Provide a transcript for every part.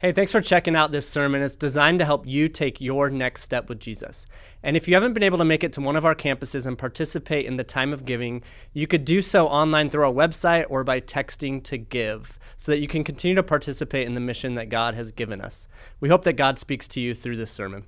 Hey, thanks for checking out this sermon. It's designed to help you take your next step with Jesus. And if you haven't been able to make it to one of our campuses and participate in the time of giving, you could do so online through our website or by texting to give so that you can continue to participate in the mission that God has given us. We hope that God speaks to you through this sermon.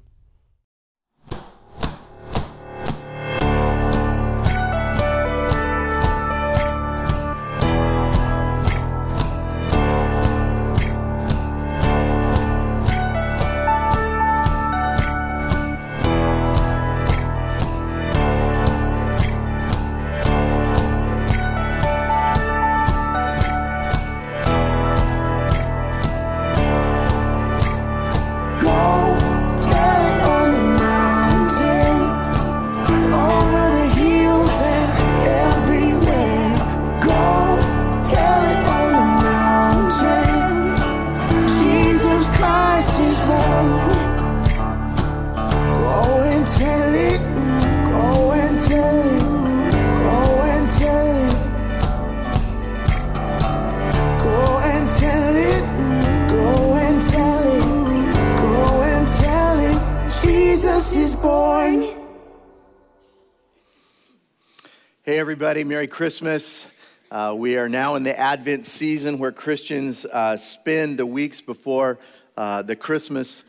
Everybody. Merry Christmas. Uh, we are now in the Advent season where Christians uh, spend the weeks before uh, the Christmas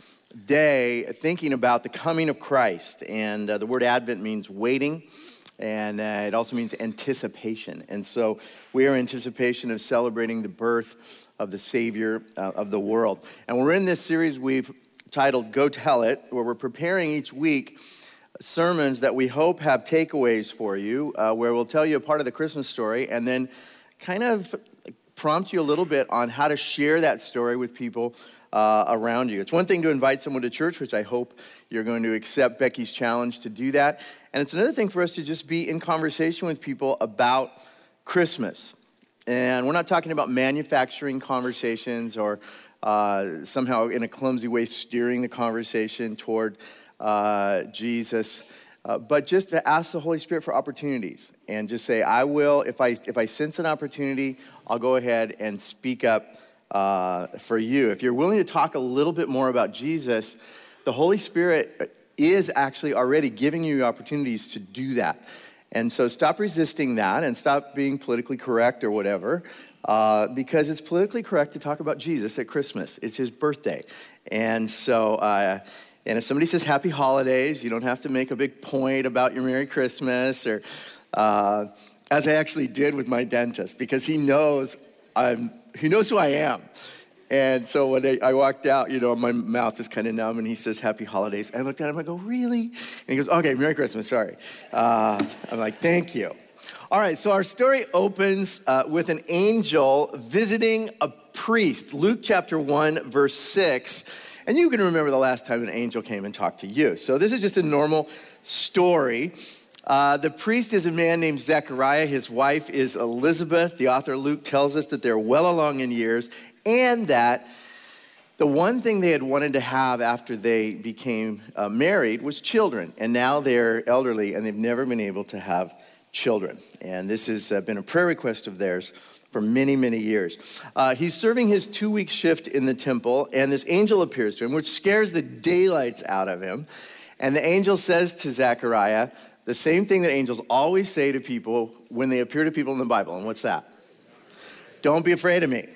day thinking about the coming of Christ. And uh, the word Advent means waiting, and uh, it also means anticipation. And so we are in anticipation of celebrating the birth of the Savior uh, of the world. And we're in this series we've titled Go Tell It, where we're preparing each week sermons that we hope have takeaways for you, uh, where we'll tell you a part of the Christmas story and then kind of prompt you a little bit on how to share that story with people uh, around you. It's one thing to invite someone to church, which I hope you're going to accept Becky's challenge to do that. And it's another thing for us to just be in conversation with people about Christmas. And we're not talking about manufacturing conversations or uh, somehow in a clumsy way steering the conversation toward uh, Jesus. Uh, but just to ask the Holy Spirit for opportunities and just say, I will, if I, if I sense an opportunity, I'll go ahead and speak up uh, for you. If you're willing to talk a little bit more about Jesus, the Holy Spirit is actually already giving you opportunities to do that. And so stop resisting that and stop being politically correct or whatever, uh, because it's politically correct to talk about Jesus at Christmas. It's his birthday. And so, uh, and if somebody says happy holidays, you don't have to make a big point about your Merry Christmas or, uh, as I actually did with my dentist, because he knows I'm, he knows who I am. And so when I, I walked out, you know, my mouth is kind of numb, and he says, Happy holidays. I looked at him, I go, Really? And he goes, Okay, Merry Christmas, sorry. Uh, I'm like, Thank you. All right, so our story opens uh, with an angel visiting a priest. Luke chapter 1, verse 6. And you can remember the last time an angel came and talked to you. So this is just a normal story. Uh, the priest is a man named Zechariah. His wife is Elizabeth. The author Luke tells us that they're well along in years and that the one thing they had wanted to have after they became uh, married was children. And now they're elderly and they've never been able to have children. And this has uh, been a prayer request of theirs for many, many years. Uh, he's serving his two week shift in the temple, and this angel appears to him, which scares the daylights out of him. And the angel says to Zechariah the same thing that angels always say to people when they appear to people in the Bible. And what's that? Don't be afraid of me.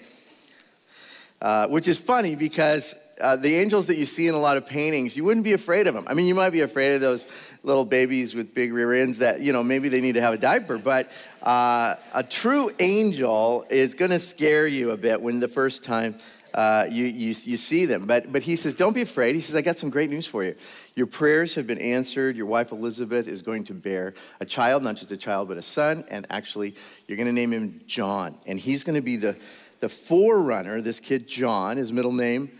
Uh, which is funny because uh, the angels that you see in a lot of paintings, you wouldn't be afraid of them. I mean, you might be afraid of those little babies with big rear ends that, you know, maybe they need to have a diaper, but uh, a true angel is going to scare you a bit when the first time uh, you, you, you see them. But, but he says, Don't be afraid. He says, I got some great news for you. Your prayers have been answered. Your wife Elizabeth is going to bear a child, not just a child, but a son. And actually, you're going to name him John. And he's going to be the, the forerunner, this kid John, his middle name,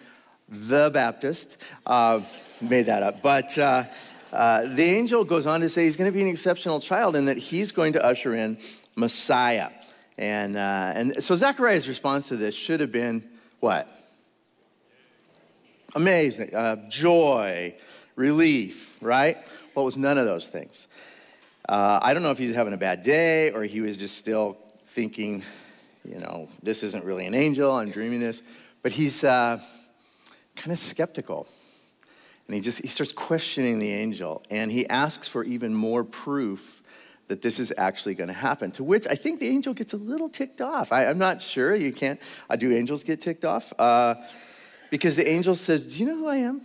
the Baptist. Uh, made that up. But uh, uh, the angel goes on to say he's going to be an exceptional child and that he's going to usher in Messiah. And, uh, and so Zechariah's response to this should have been what? Amazing. Uh, joy, relief, right? Well, was none of those things. Uh, I don't know if he was having a bad day or he was just still thinking, you know, this isn't really an angel, I'm dreaming this. But he's, kind of skeptical. And he just he starts questioning the angel and he asks for even more proof that this is actually going to happen. To which I think the angel gets a little ticked off. I, am not sure. You can't. Uh, do angels get ticked off? Uh, because the angel says, Do you know who I am? Do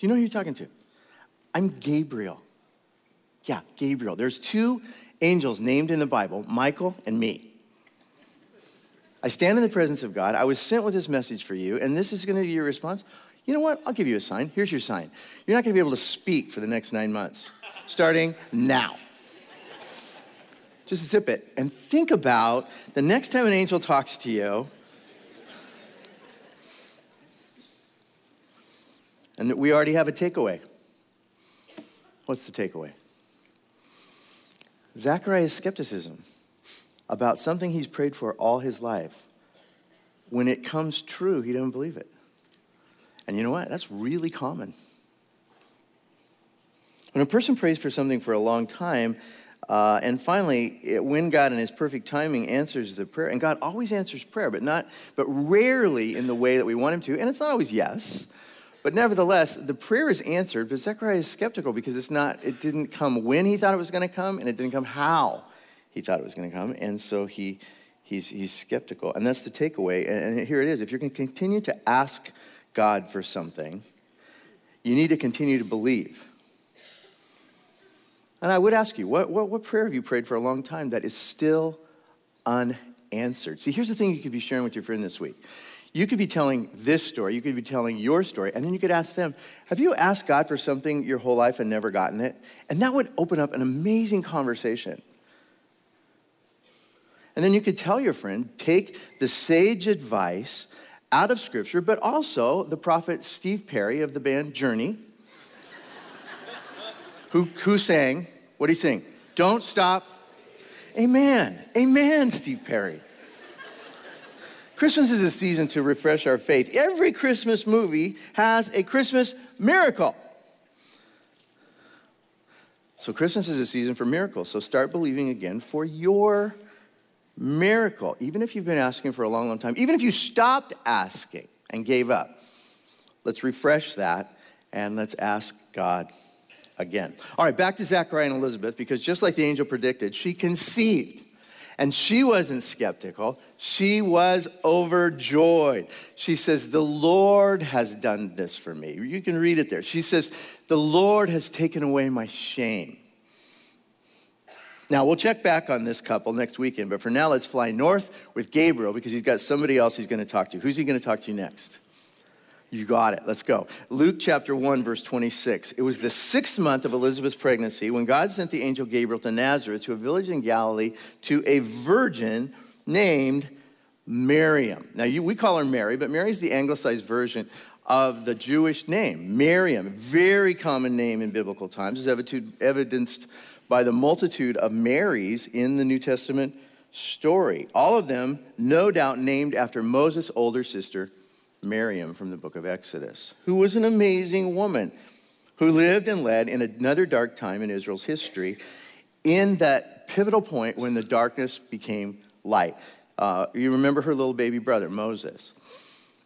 you know who you're talking to? I'm Gabriel. Yeah, Gabriel. There's two angels named in the Bible Michael and me. I stand in the presence of God. I was sent with this message for you, and this is going to be your response. You know what? I'll give you a sign. Here's your sign. You're not going to be able to speak for the next nine months, starting now. Just zip it and think about the next time an angel talks to you. And we already have a takeaway. What's the takeaway? Zachariah's skepticism about something he's prayed for all his life, when it comes true, he doesn't believe it. And you know what? That's really common. When a person prays for something for a long time, uh, and finally, it, when God in His perfect timing answers the prayer, and God always answers prayer, but not, but rarely in the way that we want Him to, and it's not always yes. But nevertheless, the prayer is answered, but Zechariah is skeptical because it's not, it didn't come when he thought it was going to come, and it didn't come how he thought it was going to come. And so he, he's, he's skeptical. And that's the takeaway. And, here it is. If you're going to continue to ask God for something, you need to continue to believe. And I would ask you, what, what, what prayer have you prayed for a long time that is still unanswered? See, here's the thing you could be sharing with your friend this week. You could be telling this story, you could be telling your story, and then you could ask them, Have you asked God for something your whole life and never gotten it? And that would open up an amazing conversation. And then you could tell your friend, take the sage advice out of Scripture, but also the prophet Steve Perry of the band Journey, who, who sang, what he sing? Don't stop. Amen. Amen, Steve Perry. Christmas is a season to refresh our faith. Every Christmas movie has a Christmas miracle. So, Christmas is a season for miracles. So, start believing again for your miracle. Even if you've been asking for a long, long time, even if you stopped asking and gave up, let's refresh that and let's ask God again. All right, back to Zachariah and Elizabeth, because just like the angel predicted, she conceived. And she wasn't skeptical. She was overjoyed. She says, The Lord has done this for me. You can read it there. She says, The Lord has taken away my shame. Now, we'll check back on this couple next weekend, but for now, let's fly north with Gabriel because he's got somebody else he's going to talk to. Who's he going to talk to next? You got it. Let's go. Luke chapter 1, verse 26. It was the sixth month of Elizabeth's pregnancy when God sent the angel Gabriel to Nazareth, to a village in Galilee, to a virgin named Miriam. Now, you, we call her Mary, but Mary is the anglicized version of the Jewish name. Miriam, very common name in biblical times, is evidenced by the multitude of Marys in the New Testament story. All of them, no doubt, named after Moses' older sister, Miriam from the book of Exodus, who was an amazing woman who lived and led in another dark time in Israel's history in that pivotal point when the darkness became light. Uh, you remember her little baby brother, Moses.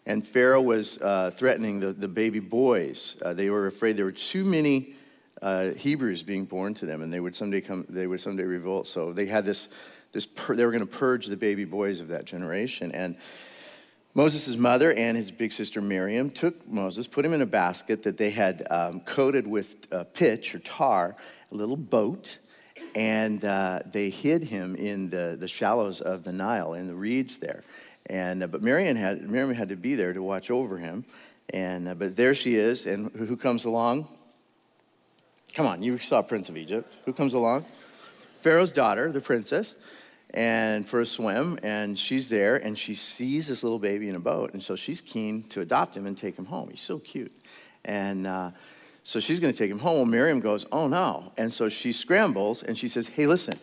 And Pharaoh was uh, threatening the, the baby boys. Uh, they were afraid there were too many uh, Hebrews being born to them, and they would someday come. They would someday revolt. So they had this. This pur- they were going to purge the baby boys of that generation, and Moses' mother and his big sister Miriam took Moses, put him in a basket that they had um, coated with uh, pitch or tar, a little boat, and uh, they hid him in the, the shallows of the Nile, in the reeds there. And, uh, but Miriam had, Miriam had to be there to watch over him. And, uh, but there she is, and who comes along? Come on, you saw Prince of Egypt. Who comes along? Pharaoh's daughter, the princess and for a swim, and she's there, and she sees this little baby in a boat, and so she's keen to adopt him and take him home. He's so cute, and uh, so she's going to take him home. Well, Miriam goes, "Oh no!" And so she scrambles and she says, "Hey, listen,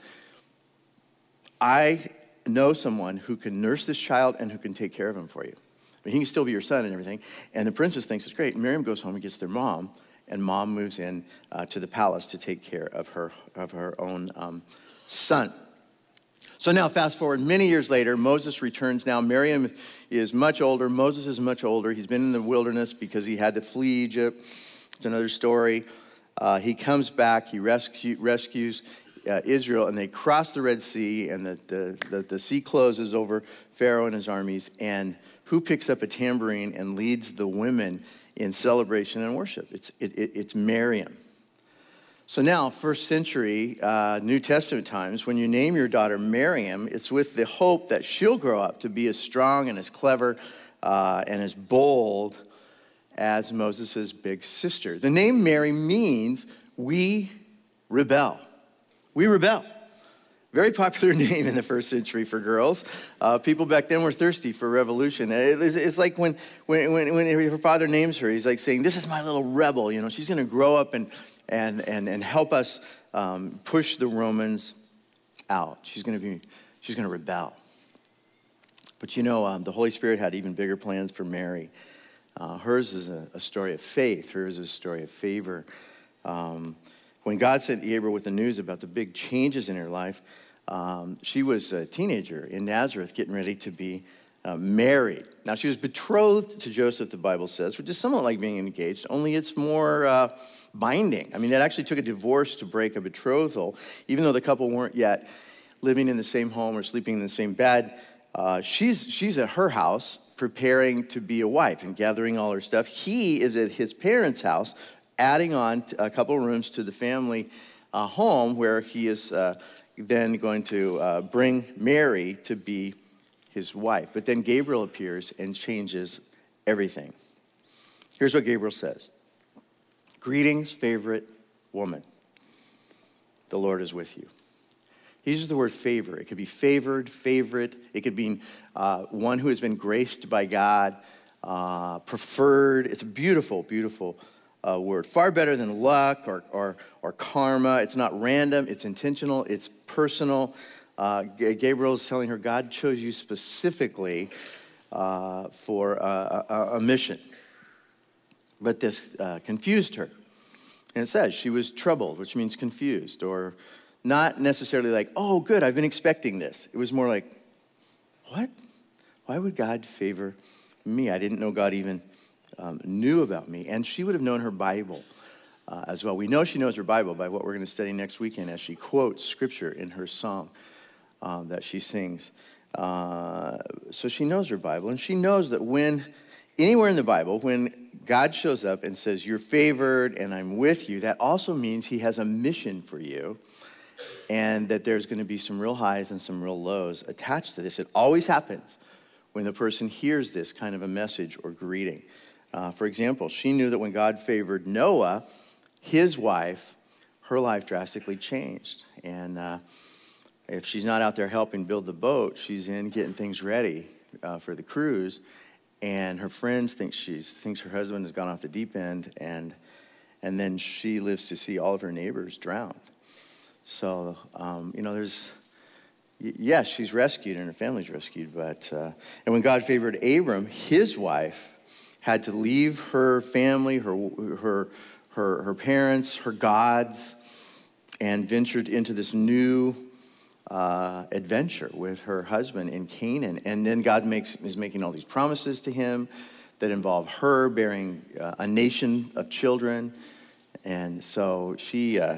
I know someone who can nurse this child and who can take care of him for you. I mean, he can still be your son and everything." And the princess thinks it's great. And Miriam goes home and gets their mom, and mom moves in uh, to the palace to take care of her of her own um, son. So now, fast forward many years later, Moses returns now. Miriam is much older. Moses is much older. He's been in the wilderness because he had to flee Egypt. It's another story. Uh, he comes back, he rescue, rescues uh, Israel, and they cross the Red Sea, and the, the, the, the sea closes over Pharaoh and his armies. And who picks up a tambourine and leads the women in celebration and worship? It's, it, it, it's Miriam. So now, first century uh, New Testament times, when you name your daughter Miriam, it's with the hope that she'll grow up to be as strong and as clever uh, and as bold as Moses' big sister. The name Mary means we rebel. We rebel. Very popular name in the first century for girls. Uh, people back then were thirsty for revolution. It's like when, when, when, when her father names her, he's like saying, This is my little rebel. You know, she's going to grow up and, and, and, and help us um, push the Romans out. She's going to be, she's going to rebel. But you know, um, the Holy Spirit had even bigger plans for Mary. Uh, hers is a, a, story of faith, hers is a story of favor. Um, when God sent Gabriel with the news about the big changes in her life, um, she was a teenager in Nazareth getting ready to be uh, married. Now, she was betrothed to Joseph, the Bible says, which is somewhat like being engaged, only it's more uh, binding. I mean, it actually took a divorce to break a betrothal, even though the couple weren't yet living in the same home or sleeping in the same bed. Uh, she's, she's at her house preparing to be a wife and gathering all her stuff. He is at his parents' house, adding on a couple rooms to the family uh, home where he is uh, then going to uh, bring Mary to be his wife. But then Gabriel appears and changes everything. Here's what Gabriel says Greetings, favorite woman. The Lord is with you. He uses the word favor. It could be favored, favorite. It could mean uh, one who has been graced by God, uh, preferred. It's a beautiful, beautiful uh, word. Far better than luck or, or, or karma. It's not random, it's intentional, it's personal. Uh, telling her God chose you specifically uh, for a, a, a mission. But this uh, confused her. And it says she was troubled, which means confused, or not necessarily like, oh, good, I've been expecting this. It was more like, what? Why would God favor me? I didn't know God even um, knew about me. And she would have known her Bible uh, as well. We know she knows her Bible by what we're going to study next weekend as she quotes scripture in her song uh, that she sings. Uh, so she knows her Bible, and she knows that when anywhere in the Bible, when God shows up and says, You're favored and I'm with you, that also means He has a mission for you and that there's going to be some real highs and some real lows attached to this. It always happens when the person hears this kind of a message or greeting. Uh, for example, she knew that when God favored Noah, his wife, her life drastically changed. And uh, if she's not out there helping build the boat, she's in getting things ready uh, for the cruise and her friends think she's thinks her husband has gone off the deep end and and then she lives to see all of her neighbors drown so um, you know there's yes she's rescued and her family's rescued but uh, and when god favored abram his wife had to leave her family her her her, her parents her gods and ventured into this new uh, adventure with her husband in Canaan. And then God makes, is making all these promises to him that involve her bearing uh, a nation of children. And so she, uh,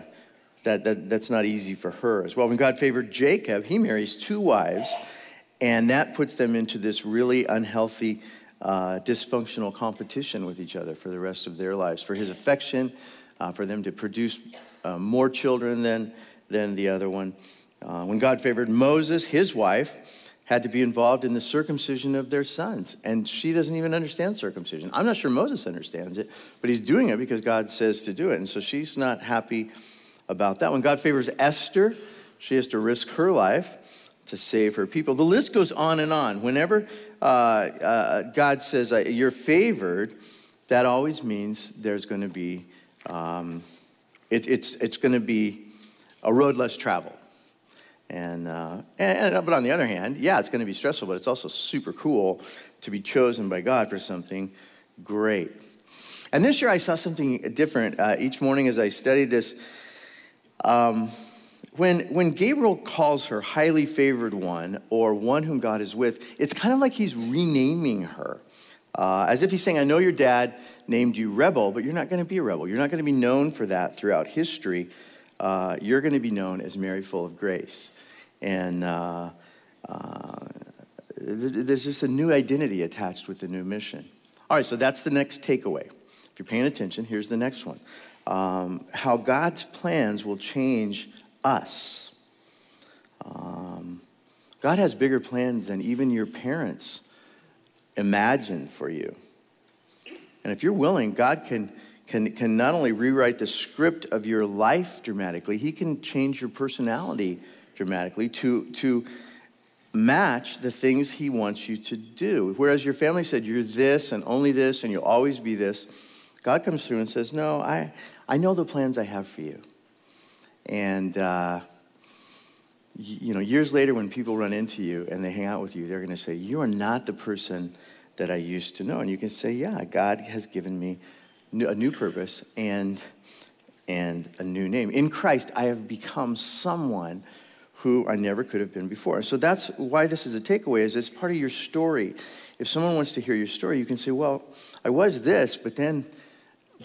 that, that, that's not easy for her as well. When God favored Jacob, he marries two wives, and that puts them into this really unhealthy, uh, dysfunctional competition with each other for the rest of their lives, for his affection, uh, for them to produce uh, more children than, than the other one. Uh, when God favored Moses, his wife had to be involved in the circumcision of their sons. And she doesn't even understand circumcision. I'm not sure Moses understands it, but he's doing it because God says to do it. And so she's not happy about that. When God favors Esther, she has to risk her life to save her people. The list goes on and on. Whenever uh, uh, God says uh, you're favored, that always means there's going to be um, it, it's it's going to be a road less traveled. And, uh, and, but on the other hand, yeah, it's going to be stressful, but it's also super cool to be chosen by God for something great. And this year I saw something different. Uh, each morning as I studied this, um, when, when Gabriel calls her highly favored one or one whom God is with, it's kind of like he's renaming her. Uh, as if he's saying, I know your dad named you rebel, but you're not going to be a rebel. You're not going to be known for that throughout history. Uh, you're going to be known as Mary, full of grace. And uh, uh there's just a new identity attached with the new mission. All right, so that's the next takeaway. If you're paying attention, here's the next one um, how God's plans will change us. Um, God has bigger plans than even your parents imagined for you. And if you're willing, God can, can, can not only rewrite the script of your life dramatically, He can change your personality dramatically to, to match the things He wants you to do. Whereas your family said, You're this and only this, and you'll always be this, God comes through and says, No, I, I know the plans I have for you. And, uh, you know, years later, when people run into you and they hang out with you, they're going to say, You are not the person that I used to know. And you can say, Yeah, God has given me a new purpose and, and a new name. In Christ, I have become someone who I never could have been before. So that's why this is a takeaway, is it's part of your story. If someone wants to hear your story, you can say, Well, I was this, but then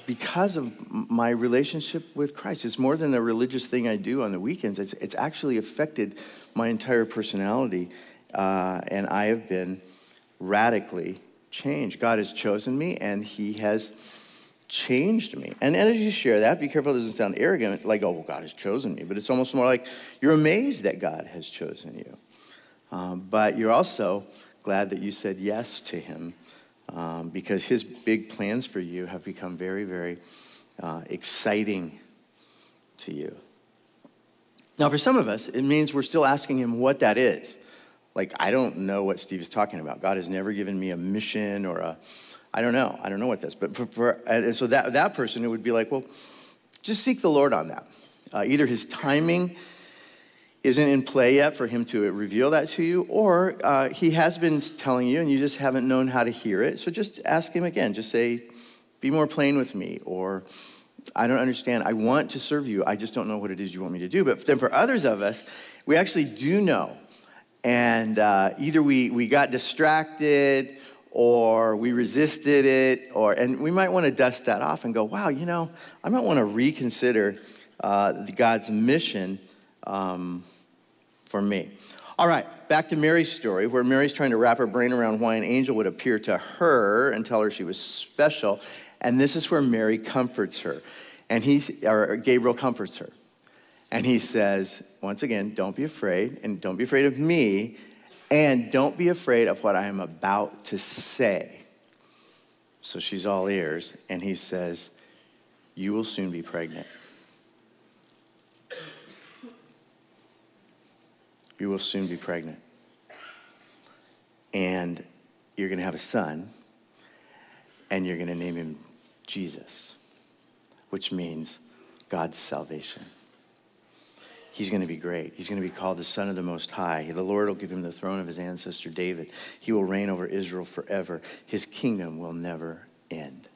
because of my relationship with Christ. It's more than a religious thing I do on the weekends, it's, it's actually affected my entire personality. Uh, and I have been radically changed. God has chosen me and He has changed me. And, and as you share that, be careful it doesn't sound arrogant, like, oh, well, God has chosen me. But it's almost more like you're amazed that God has chosen you. Um, but you're also glad that you said yes to Him um, because his big plans for you have become very, very uh, exciting to you. Now, for some of us, it means we're still asking him what that is. Like, I don't know what Steve is talking about. God has never given me a mission or a, I don't know. I don't know what this. But for, for and so that, that person, it would be like, well, just seek the Lord on that. Uh, either his timing isn't in play yet for him to reveal that to you, or uh, he has been telling you and you just haven't known how to hear it. So just ask him again. Just say, be more plain with me, or I don't understand. I want to serve you. I just don't know what it is you want me to do. But then for others of us, we actually do know. And uh, either we, we got distracted or we resisted it, or, and we might want to dust that off and go, wow, you know, I might want to reconsider uh, God's mission um, for me. All right, back to Mary's story, where Mary's trying to wrap her brain around why an angel would appear to her and tell her she was special. And this is where Mary comforts her. And he, or Gabriel comforts her. And he says, once again, don't be afraid, and don't be afraid of me, and don't be afraid of what I am about to say. So she's all ears, and he says, You will soon be pregnant. You will soon be pregnant. And you're going to have a son, and you're going to name him Jesus, which means God's salvation. He's going to be great. He's going to be called the Son of the Most High. The Lord will give him the throne of his ancestor David. He will reign over Israel forever. His kingdom will never end.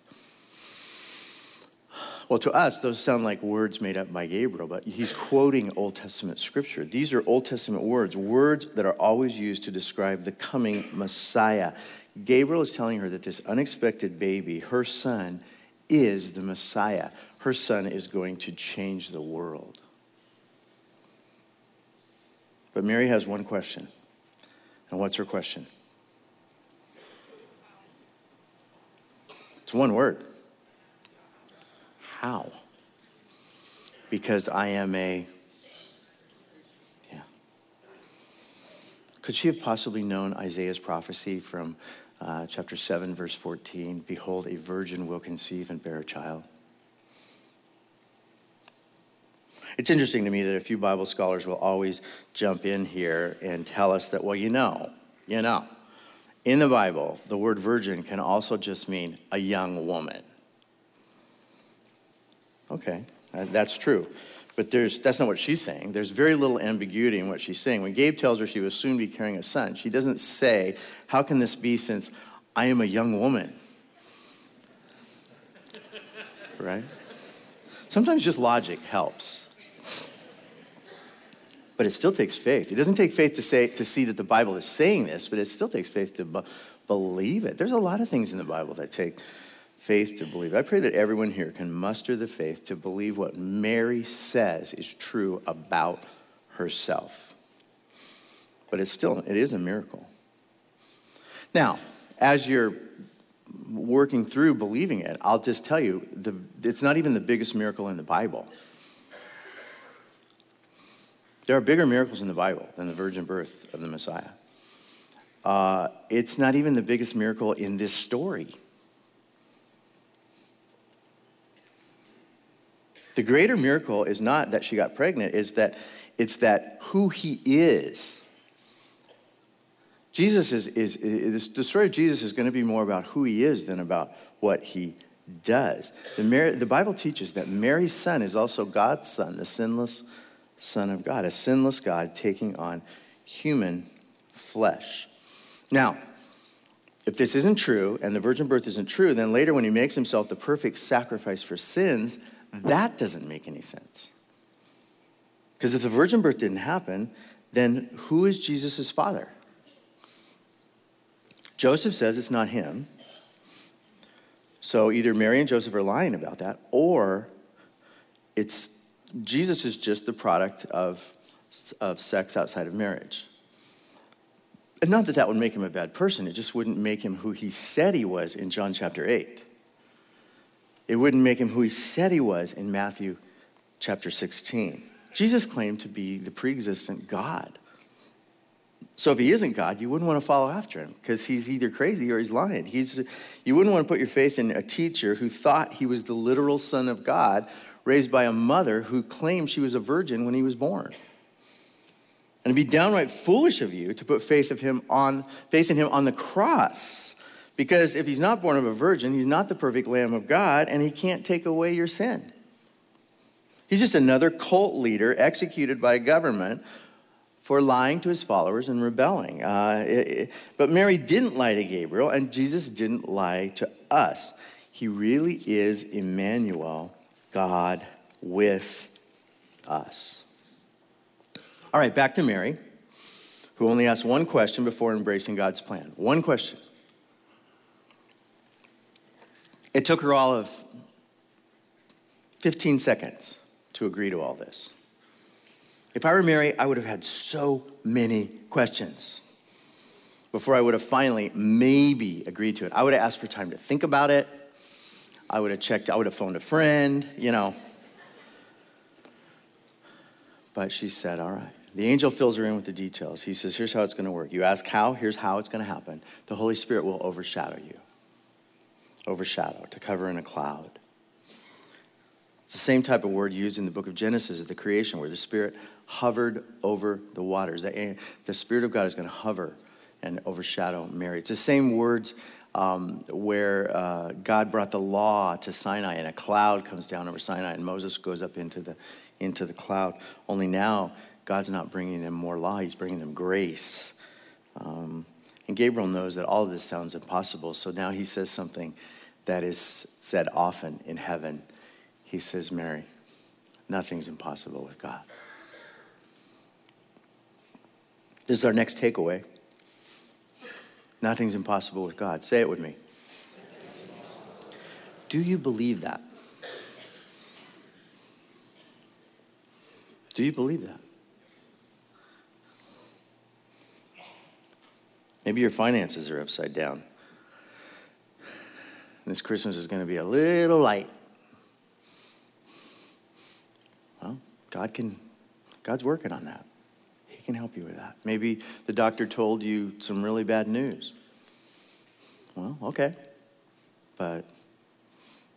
Well, to us, those sound like words made up by Gabriel, but he's quoting Old Testament scripture. These are Old Testament words, words that are always used to describe the coming Messiah. Gabriel is telling her that this unexpected baby, her son, is the Messiah. Her son is going to change the world. But Mary has one question. And what's her question? It's one word how? Because I am a, yeah. Could she have possibly known Isaiah's prophecy from uh, chapter 7, verse 14? Behold, a virgin will conceive and bear a child. It's interesting to me that a few Bible scholars will always jump in here and tell us that, well, you know, you know, in the Bible, the word virgin can also just mean a young woman. Okay, uh, that's true. But there's, that's not what she's saying. There's very little ambiguity in what she's saying. When Gabe tells her she will soon be carrying a son, she doesn't say, How can this be since I am a young woman? right? Sometimes just logic helps. But it still takes faith. It doesn't take faith to, say, to see that the Bible is saying this, but it still takes faith to b- believe it. There's a lot of things in the Bible that take faith to believe. I pray that everyone here can muster the faith to believe what Mary says is true about herself. But it's still, it is a miracle. Now, as you're working through believing it, I'll just tell you, the, it's not even the biggest miracle in the Bible. There are bigger miracles in the Bible than the virgin birth of the Messiah. Uh, it's not even the biggest miracle in this story. The greater miracle is not that she got pregnant, is that it's that who he is. Jesus is, is, is the story of Jesus is going to be more about who he is than about what he does. The, Mary, the Bible teaches that Mary's son is also God's son, the sinless Son of God, a sinless God taking on human flesh. Now, if this isn't true and the virgin birth isn't true, then later when he makes himself the perfect sacrifice for sins, that doesn't make any sense. Because if the virgin birth didn't happen, then who is Jesus' father? Joseph says it's not him. So either Mary and Joseph are lying about that, or it's Jesus is just the product of, of sex outside of marriage. And not that that would make him a bad person, it just wouldn't make him who he said he was in John chapter 8. It wouldn't make him who he said he was in Matthew chapter 16. Jesus claimed to be the pre existent God. So if he isn't God, you wouldn't want to follow after him because he's either crazy or he's lying. He's, you wouldn't want to put your faith in a teacher who thought he was the literal Son of God raised by a mother who claimed she was a virgin when he was born. And it'd be downright foolish of you to put faith of him on, in him on the cross. Because if he's not born of a virgin, he's not the perfect Lamb of God, and he can't take away your sin. He's just another cult leader executed by government for lying to his followers and rebelling. Uh, it, it, but Mary didn't lie to Gabriel, and Jesus didn't lie to us. He really is Emmanuel, God with us. All right, back to Mary, who only asked one question before embracing God's plan. One question. It took her all of 15 seconds to agree to all this. If I were Mary, I would have had so many questions before I would have finally maybe agreed to it. I would have asked for time to think about it. I would have checked, I would have phoned a friend, you know. But she said, All right. The angel fills her in with the details. He says, Here's how it's going to work. You ask how, here's how it's going to happen. The Holy Spirit will overshadow you. Overshadow, to cover in a cloud. It's the same type of word used in the book of Genesis at the creation, where the Spirit hovered over the waters. The, Spirit of God is going to hover and overshadow Mary. It's the same words um, where uh, God brought the law to Sinai, and a cloud comes down over Sinai, and Moses goes up into the into the cloud. Only now, God's not bringing them more law; He's bringing them grace. Um, and Gabriel knows that all of this sounds impossible, so now he says something that is said often in heaven. He says, "Mary, nothing's impossible with God." This is our next takeaway. Nothing's impossible with God. Say it with me. Do you believe that? Do you believe that? Maybe your finances are upside down. This Christmas is going to be a little light. Well, God can, God's working on that. He can help you with that. Maybe the doctor told you some really bad news. Well, okay. But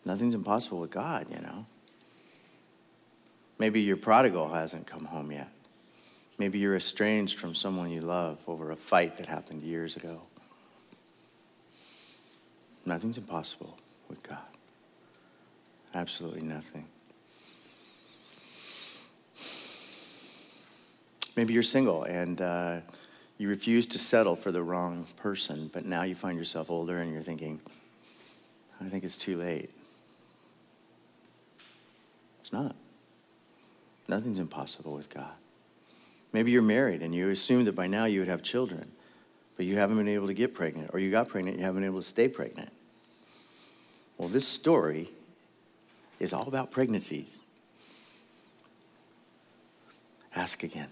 nothing's impossible with God, you know. Maybe your prodigal hasn't come home yet. Maybe you're estranged from someone you love over a fight that happened years ago. Nothing's impossible with God. Absolutely nothing. Maybe you're single and uh, you refuse to settle for the wrong person, but now you find yourself older and you're thinking, I think it's too late. It's not. Nothing's impossible with God. Maybe you're married and you assume that by now you would have children, but you haven't been able to get pregnant, or you got pregnant, and you haven't been able to stay pregnant. Well, this story is all about pregnancies. Ask again.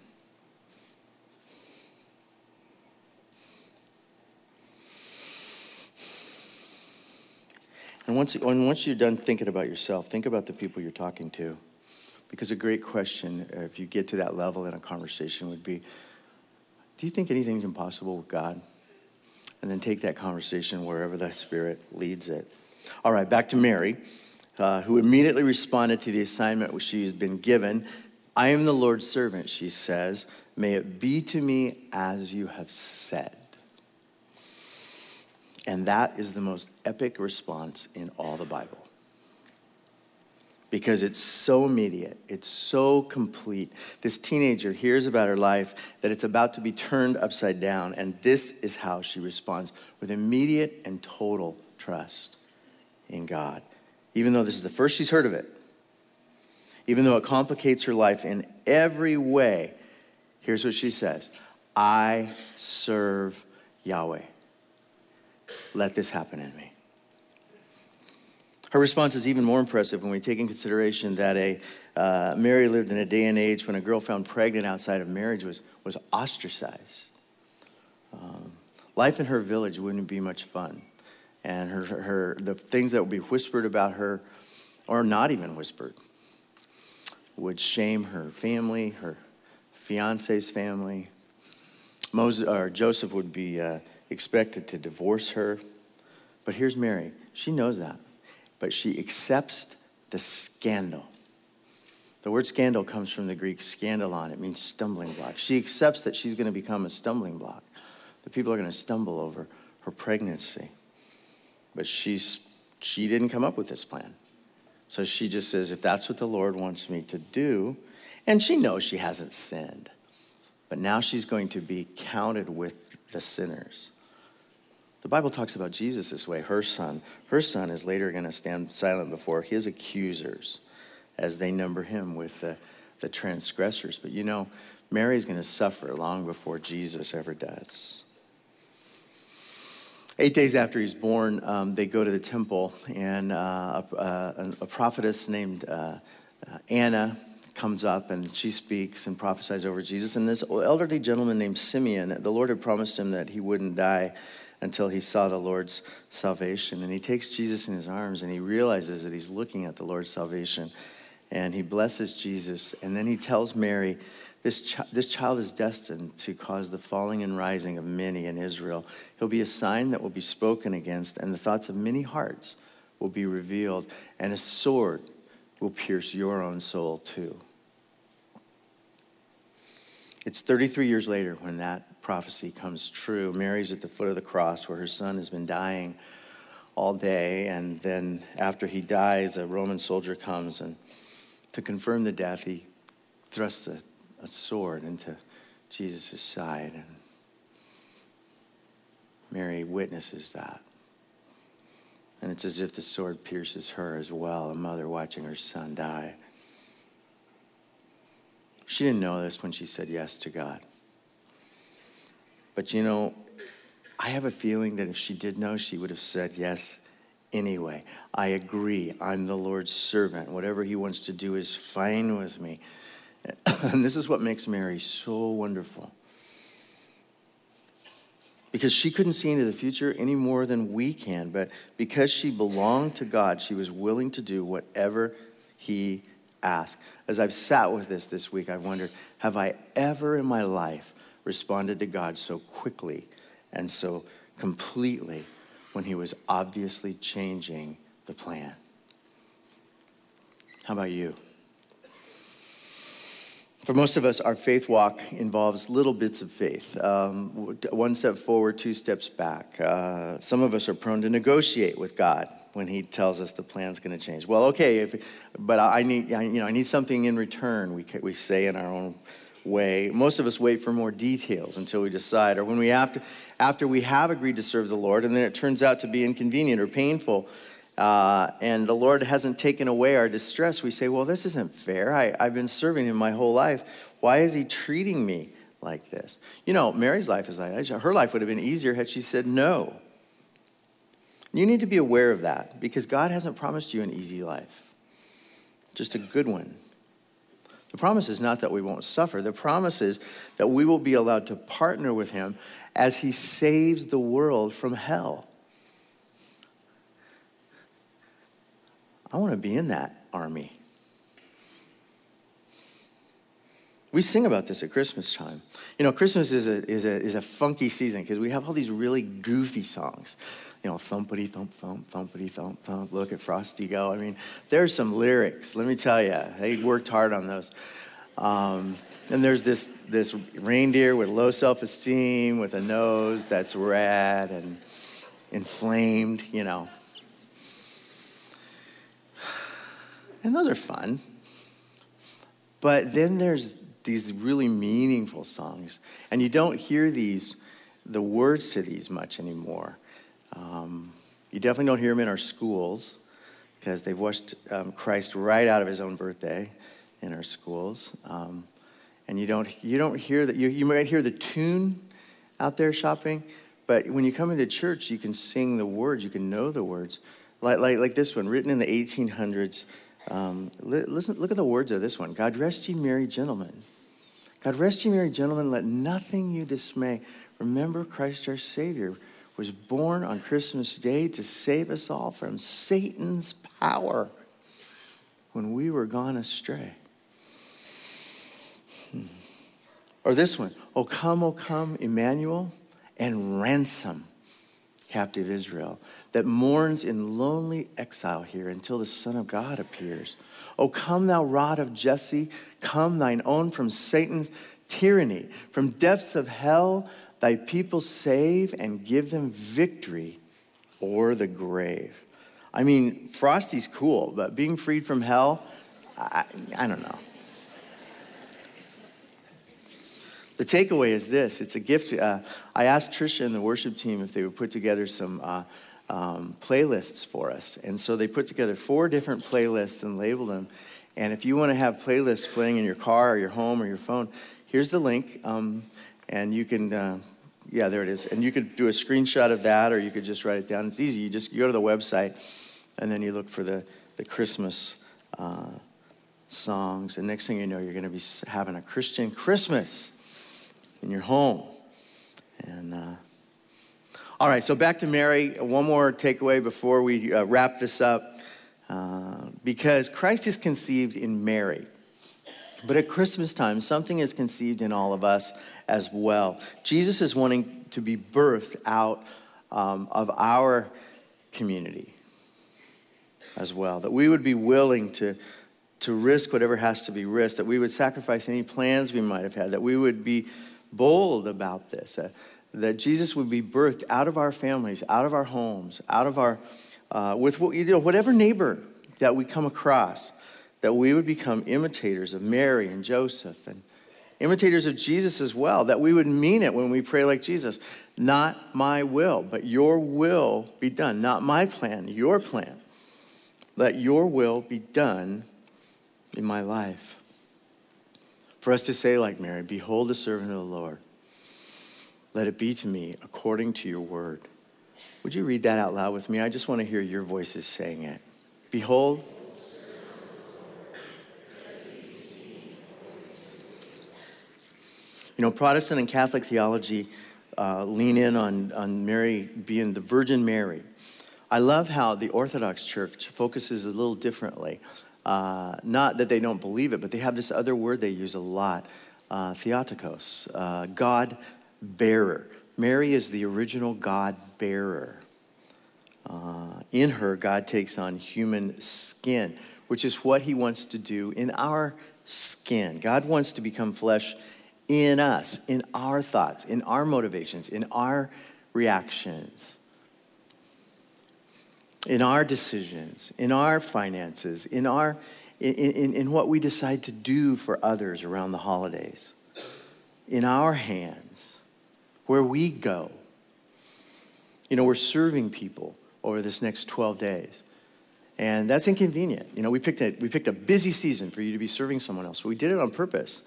And once, once you're done thinking about yourself, think about the people you're talking to. Because a great question, uh, if you get to that level in a conversation, would be Do you think anything's impossible with God? And then take that conversation wherever the Spirit leads it. All right, back to Mary, uh, who immediately responded to the assignment which she's been given. I am the Lord's servant, she says. May it be to me as you have said. And that is the most epic response in all the Bible. Because it's so immediate, it's so complete. This teenager hears about her life that it's about to be turned upside down, and this is how she responds with immediate and total trust in God. Even though this is the first she's heard of it, even though it complicates her life in every way, here's what she says I serve Yahweh let this happen in me. Her response is even more impressive when we take in consideration that a uh, Mary lived in a day and age when a girl found pregnant outside of marriage was, was ostracized. Um, life in her village wouldn't be much fun. And her, her, the things that would be whispered about her, or not even whispered, would shame her family, her fiance's family. Moses, or Joseph would be uh, expected to divorce her. But here's Mary. She knows that. But she accepts the scandal. The word scandal comes from the Greek scandalon. It means stumbling block. She accepts that she's going to become a stumbling block. The people are going to stumble over her pregnancy. But she's, she didn't come up with this plan. So she just says, if that's what the Lord wants me to do, and she knows she hasn't sinned, but now she's going to be counted with the sinners. The Bible talks about Jesus this way her son. Her son is later going to stand silent before his accusers as they number him with the, the transgressors. But you know, Mary's going to suffer long before Jesus ever does. Eight days after he's born, um, they go to the temple, and uh, a, a, prophetess named uh, uh, Anna comes up and she speaks and prophesies over Jesus. And this elderly gentleman named Simeon, the Lord had promised him that he wouldn't die until he saw the Lord's salvation. And he takes Jesus in his arms and he realizes that he's looking at the Lord's salvation. And he blesses Jesus. And then he tells Mary, this, this child is destined to cause the falling and rising of many in Israel. He'll be a sign that will be spoken against, and the thoughts of many hearts will be revealed, and a sword will pierce your own soul too. It's 33 years later when that prophecy comes true. Mary's at the foot of the cross where her son has been dying all day. And then after he dies, a Roman soldier comes and to confirm the death, he thrusts a, a sword into Jesus' side. And Mary witnesses that. And it's as if the sword pierces her as well, a mother watching her son die. She didn't know this when she said yes to God. But you know, I have a feeling that if she did know, she would have said yes anyway. I agree. I'm the Lord's servant. Whatever he wants to do is fine with me. And this is what makes Mary so wonderful. Because she couldn't see into the future any more than we can, but because she belonged to God, she was willing to do whatever he asked. As I've sat with this this week, I've wondered have I ever in my life responded to God so quickly and so completely when he was obviously changing the plan. How about you? For most of us, our faith walk involves little bits of faith. Um, one step forward, two steps back. Uh, some of us are prone to negotiate with God when He tells us the plan's going to change. Well, okay, if, but I need, I, you know, I need something in return. We we say in our own way. Most of us wait for more details until we decide, or when we after, after we have agreed to serve the Lord, and then it turns out to be inconvenient or painful, uh, and the Lord hasn't taken away our distress, we say, Well, this isn't fair. I, I've been serving Him my whole life. Why is He treating me like this? You know, Mary's life is like that. Her life would have been easier had she said no. You need to be aware of that because God hasn't promised you an easy life, just a good one. The promise is not that we won't suffer. The promise is that we will be allowed to partner with Him as He saves the world from hell. I want to be in that army. We sing about this at Christmas time. You know, Christmas is a, is a, is a funky season because we have all these really goofy songs. You know, thumpity thump thump, thumpity thump thump, look at Frosty go. I mean, there's some lyrics, let me tell you. They worked hard on those. Um, and there's this, this reindeer with low self esteem, with a nose that's red and inflamed, you know. And those are fun. But then there's these really meaningful songs. And you don't hear these, the words to these much anymore. Um, you definitely don't hear them in our schools because they've washed um, Christ right out of his own birthday in our schools. Um, and you don't, you don't hear that, you, you might hear the tune out there shopping, but when you come into church, you can sing the words, you can know the words. Like, like, like this one, written in the 1800s um, listen, look at the words of this one God rest ye merry gentlemen. God rest ye merry gentlemen, let nothing you dismay. Remember Christ our Savior was born on Christmas Day to save us all from Satan's power when we were gone astray. Hmm. Or this one, O come, O come, Emmanuel, and ransom captive Israel that mourns in lonely exile here until the Son of God appears. O come, thou rod of Jesse, come, thine own from Satan's tyranny, from depths of hell, thy people save and give them victory o'er the grave. I mean, Frosty's cool, but being freed from hell, I, I don't know. The takeaway is this it's a gift. Uh, I asked Trisha and the worship team if they would put together some uh, um, playlists for us. And so they put together four different playlists and labeled them. And if you want to have playlists playing in your car or your home or your phone, here's the link. Um, and you can, uh, yeah, there it is. And you could do a screenshot of that or you could just write it down. It's easy. You just you go to the website and then you look for the, the Christmas uh, songs. And next thing you know, you're going to be having a Christian Christmas in your home. And uh, all right, so back to Mary. One more takeaway before we uh, wrap this up. Uh, because Christ is conceived in Mary. But at Christmas time, something is conceived in all of us as well. Jesus is wanting to be birthed out um, of our community as well. That we would be willing to, to risk whatever has to be risked, that we would sacrifice any plans we might have had, that we would be bold about this, uh, that Jesus would be birthed out of our families, out of our homes, out of our, uh, with what, you know, whatever neighbor that we come across, that we would become imitators of Mary and Joseph and imitators of Jesus as well, that we would mean it when we pray like Jesus. Not my will, but your will be done. Not my plan, your plan. Let your will be done in my life. For us to say, like Mary, Behold the servant of the Lord. Let it be to me according to your word. Would you read that out loud with me? I just want to hear your voices saying it. Behold, You know, Protestant and Catholic theology uh, lean in on, on Mary being the Virgin Mary. I love how the Orthodox Church focuses a little differently. Uh, not that they don't believe it, but they have this other word they use a lot uh, Theotokos, uh, God bearer. Mary is the original God bearer. Uh, in her, God takes on human skin, which is what he wants to do in our skin. God wants to become flesh in us, in our thoughts, in our motivations, in our reactions in our decisions, in our finances, in, our, in, in, in what we decide to do for others around the holidays, in our hands, where we go. You know, we're serving people over this next 12 days. And that's inconvenient. You know, we picked, a, we picked a busy season for you to be serving someone else. We did it on purpose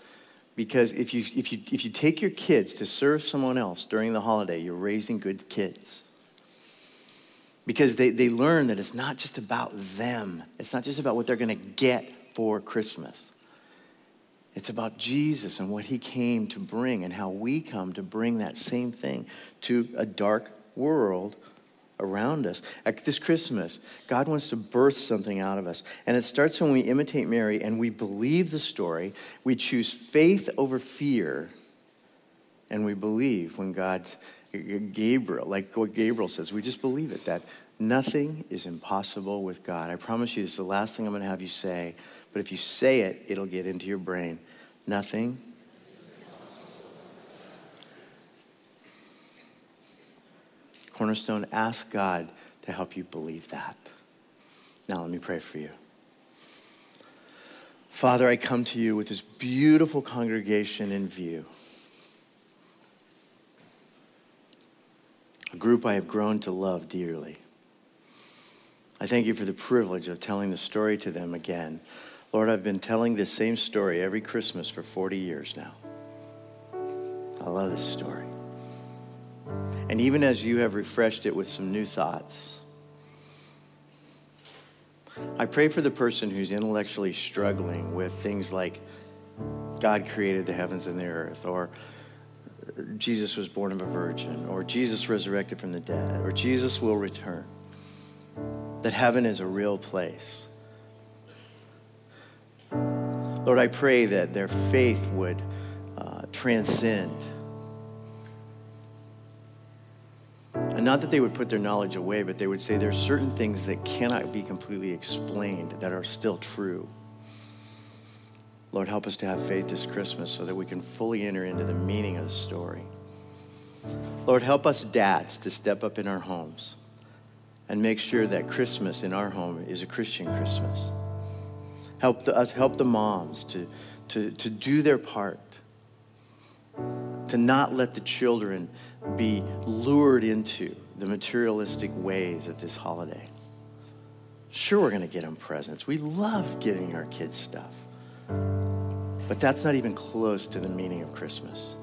because if you, if, you, if you take your kids to serve someone else during the holiday, you're raising good kids. Because they, they learn that it's not just about them, it's not just about what they're going to get for Christmas. It's about Jesus and what he came to bring and how we come to bring that same thing to a dark world around us. At this Christmas, God wants to birth something out of us. And it starts when we imitate Mary and we believe the story. We choose faith over fear. And we believe when God, Gabriel, like what Gabriel says, we just believe it that nothing is impossible with God. I promise you, this is the last thing I'm going to have you say. But if you say it, it'll get into your brain. Nothing. Cornerstone, ask God to help you believe that. Now, let me pray for you. Father, I come to you with this beautiful congregation in view. A group I have grown to love dearly. I thank you for the privilege of telling the story to them again Lord, I've been telling this same story every Christmas for 40 years now. I love this story. And even as you have refreshed it with some new thoughts, I pray for the person who's intellectually struggling with things like God created the heavens and the earth, or Jesus was born of a virgin, or Jesus resurrected from the dead, or Jesus will return. That heaven is a real place Lord, I pray that their faith would uh, transcend. And not that they would put their knowledge away, but they would say there are certain things that cannot be completely explained that are still true. Lord, help us to have faith this Christmas so that we can fully enter into the meaning of the story. Lord, help us dads to step up in our homes and make sure that Christmas in our home is a Christian Christmas. Help the, us help the moms to, to, to do their part, to not let the children be lured into the materialistic ways of this holiday. Sure, we're going to get them presents. We love getting our kids stuff. But that's not even close to the meaning of Christmas.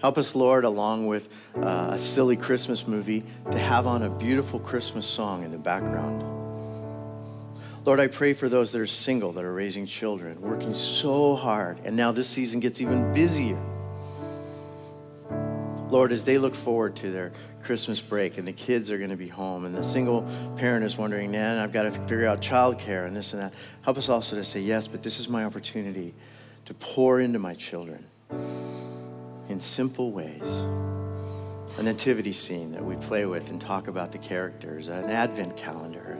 Help us, Lord, along with uh, a silly Christmas movie, to have on a beautiful Christmas song in the background. Lord, I pray for those that are single, that are raising children, working so hard, and now this season gets even busier. Lord, as they look forward to their Christmas break and the kids are going to be home, and the single parent is wondering, man, I've got to figure out childcare and this and that. Help us also to say, yes, but this is my opportunity to pour into my children in simple ways. A nativity scene that we play with and talk about the characters, an advent calendar,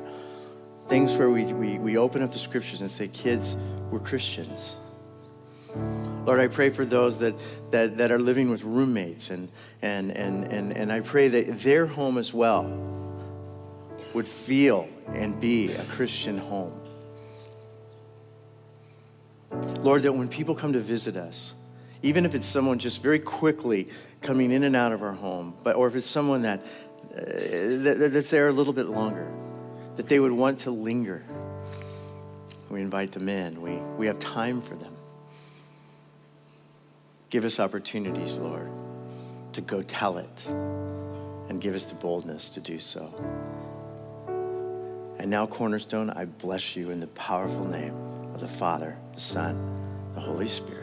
things where we, we, we open up the scriptures and say, kids, we're Christians. Lord, I pray for those that, that, that are living with roommates, and, and, and, and, and I pray that their home as well would feel and be a Christian home. Lord, that when people come to visit us, even if it's someone just very quickly coming in and out of our home, but, or if it's someone that, uh, that that's there a little bit longer, that they would want to linger. We invite them in, we, we have time for them. Give us opportunities, Lord, to go tell it and give us the boldness to do so. And now, Cornerstone, I bless you in the powerful name of the Father, the Son, the Holy Spirit.